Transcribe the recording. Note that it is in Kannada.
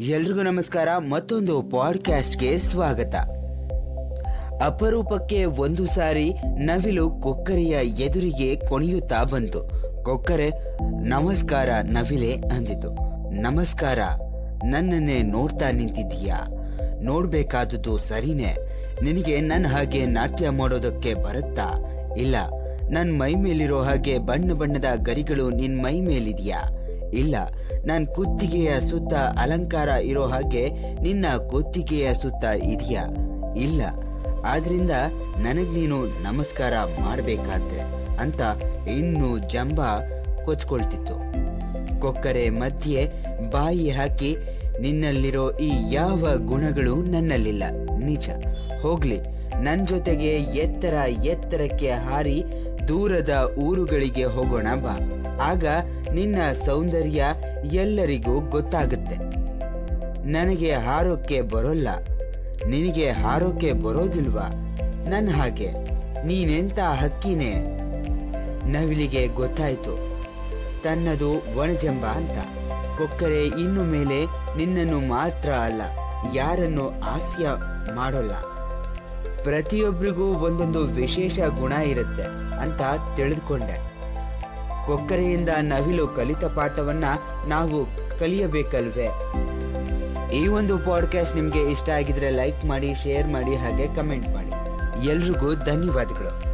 ಎಲ್ರಿಗೂ ನಮಸ್ಕಾರ, ಮತ್ತೊಂದು ಪಾಡ್ಕ್ಯಾಸ್ಟ್ಗೆ ಸ್ವಾಗತ. ಅಪರೂಪಕ್ಕೆ ಒಂದು ಸಾರಿ ನವಿಲು ಕೊಕ್ಕರೆಯ ಎದುರಿಗೆ ಕೊಣಿಯುತ್ತಾ ಬಂತು. ಕೊಕ್ಕರೆ, ನಮಸ್ಕಾರ ನವಿಲೆ ಅಂದಿತು. ನಮಸ್ಕಾರ, ನನ್ನನ್ನೇ ನೋಡ್ತಾ ನಿಂತಿದ್ದೀಯಾ? ನೋಡ್ಬೇಕಾದದ್ದು ಸರಿನೇ. ನಿನಗೆ ನನ್ನ ಹಾಗೆ ನಾಟ್ಯ ಮಾಡೋದಕ್ಕೆ ಬರುತ್ತಾ? ಇಲ್ಲ ನನ್ನ ಮೈ ಮೇಲಿರೋ ಹಾಗೆ ಬಣ್ಣ ಬಣ್ಣದ ಗರಿಗಳು ನಿನ್ನ ಮೈ ಮೇಲಿದೆಯಾ ಇಲ್ಲ. ನನ್ನ ಕುತ್ತಿಗೆಯ ಸುತ್ತ ಅಲಂಕಾರ ಇರೋ ಹಾಗೆ ನಿನ್ನ ಕುತ್ತಿಗೆಯ ಸುತ್ತ ಇದೆಯಾ? ಇಲ್ಲ. ಆದ್ರಿಂದ ನನಗ್ ನೀನು ನಮಸ್ಕಾರ ಮಾಡಬೇಕಾದ್ದೆ ಅಂತ ಇನ್ನು ಜಂಬ ಕೊಚ್ಕೊಳ್ತಿತ್ತು. ಕೊಕ್ಕರೆ ಮಧ್ಯೆ ಬಾಯಿ ಹಾಕಿ, ನಿನ್ನಲ್ಲಿರೋ ಈ ಯಾವ ಗುಣಗಳು ನನ್ನಲ್ಲಿಲ್ಲ. ನಿಜ. ಹೋಗ್ಲಿ. ನನ್ನ ಜೊತೆಗೆ ಎತ್ತರ ಎತ್ತರಕ್ಕೆ ಹಾರಿ ದೂರದ ಊರುಗಳಿಗೆ ಹೋಗೋಣ ಬಾ. ಆಗ ನಿನ್ನ ಸೌಂದರ್ಯ ಎಲ್ಲರಿಗೂ ಗೊತ್ತಾಗುತ್ತೆ. ನನಗೆ ಹಾರೋಕ್ಕೆ ಬರೋಲ್ಲ. ನಿನಗೆ ಹಾರೋಕ್ಕೆ ಬರೋದಿಲ್ವಾ? ನನ್ನ ಹಾಗೆ. ನೀನೆಂತ ಹಕ್ಕಿನೇ? ನವಿಲಿಗೆ ಗೊತ್ತಾಯ್ತು. ತನ್ನದು ಒಣಜಂಬ ಅಂತ. ಕೊಕ್ಕರೆ ಇನ್ನು ಮೇಲೆ ನಿನ್ನನ್ನು ಮಾತ್ರ ಅಲ್ಲ, ಯಾರನ್ನು ಹಾಸ್ಯ ಮಾಡೋಲ್ಲ. ಪ್ರತಿಯೊಬ್ಬರಿಗೂ ಒಂದೊಂದು ವಿಶೇಷ ಗುಣ ಇರುತ್ತೆ ಅಂತ ತಿಳಿದುಕೊಂಡೆ. ಕೊಕ್ಕರೆಯಿಂದ ನವಿಲು ಕಲಿತ ಪಾಠವನ್ನ ನಾವು ಕಲಿಯಬೇಕಲ್ವೇ? ಈ ಒಂದು ಪಾಡ್ಕಾಸ್ಟ್ ನಿಮಗೆ ಇಷ್ಟ ಆಗಿದ್ರೆ ಲೈಕ್ ಮಾಡಿ ಶೇರ್ ಮಾಡಿ, ಹಾಗೆ ಕಮೆಂಟ್ ಮಾಡಿ. ಎಲ್ರಿಗೂ ಧನ್ಯವಾದಗಳು.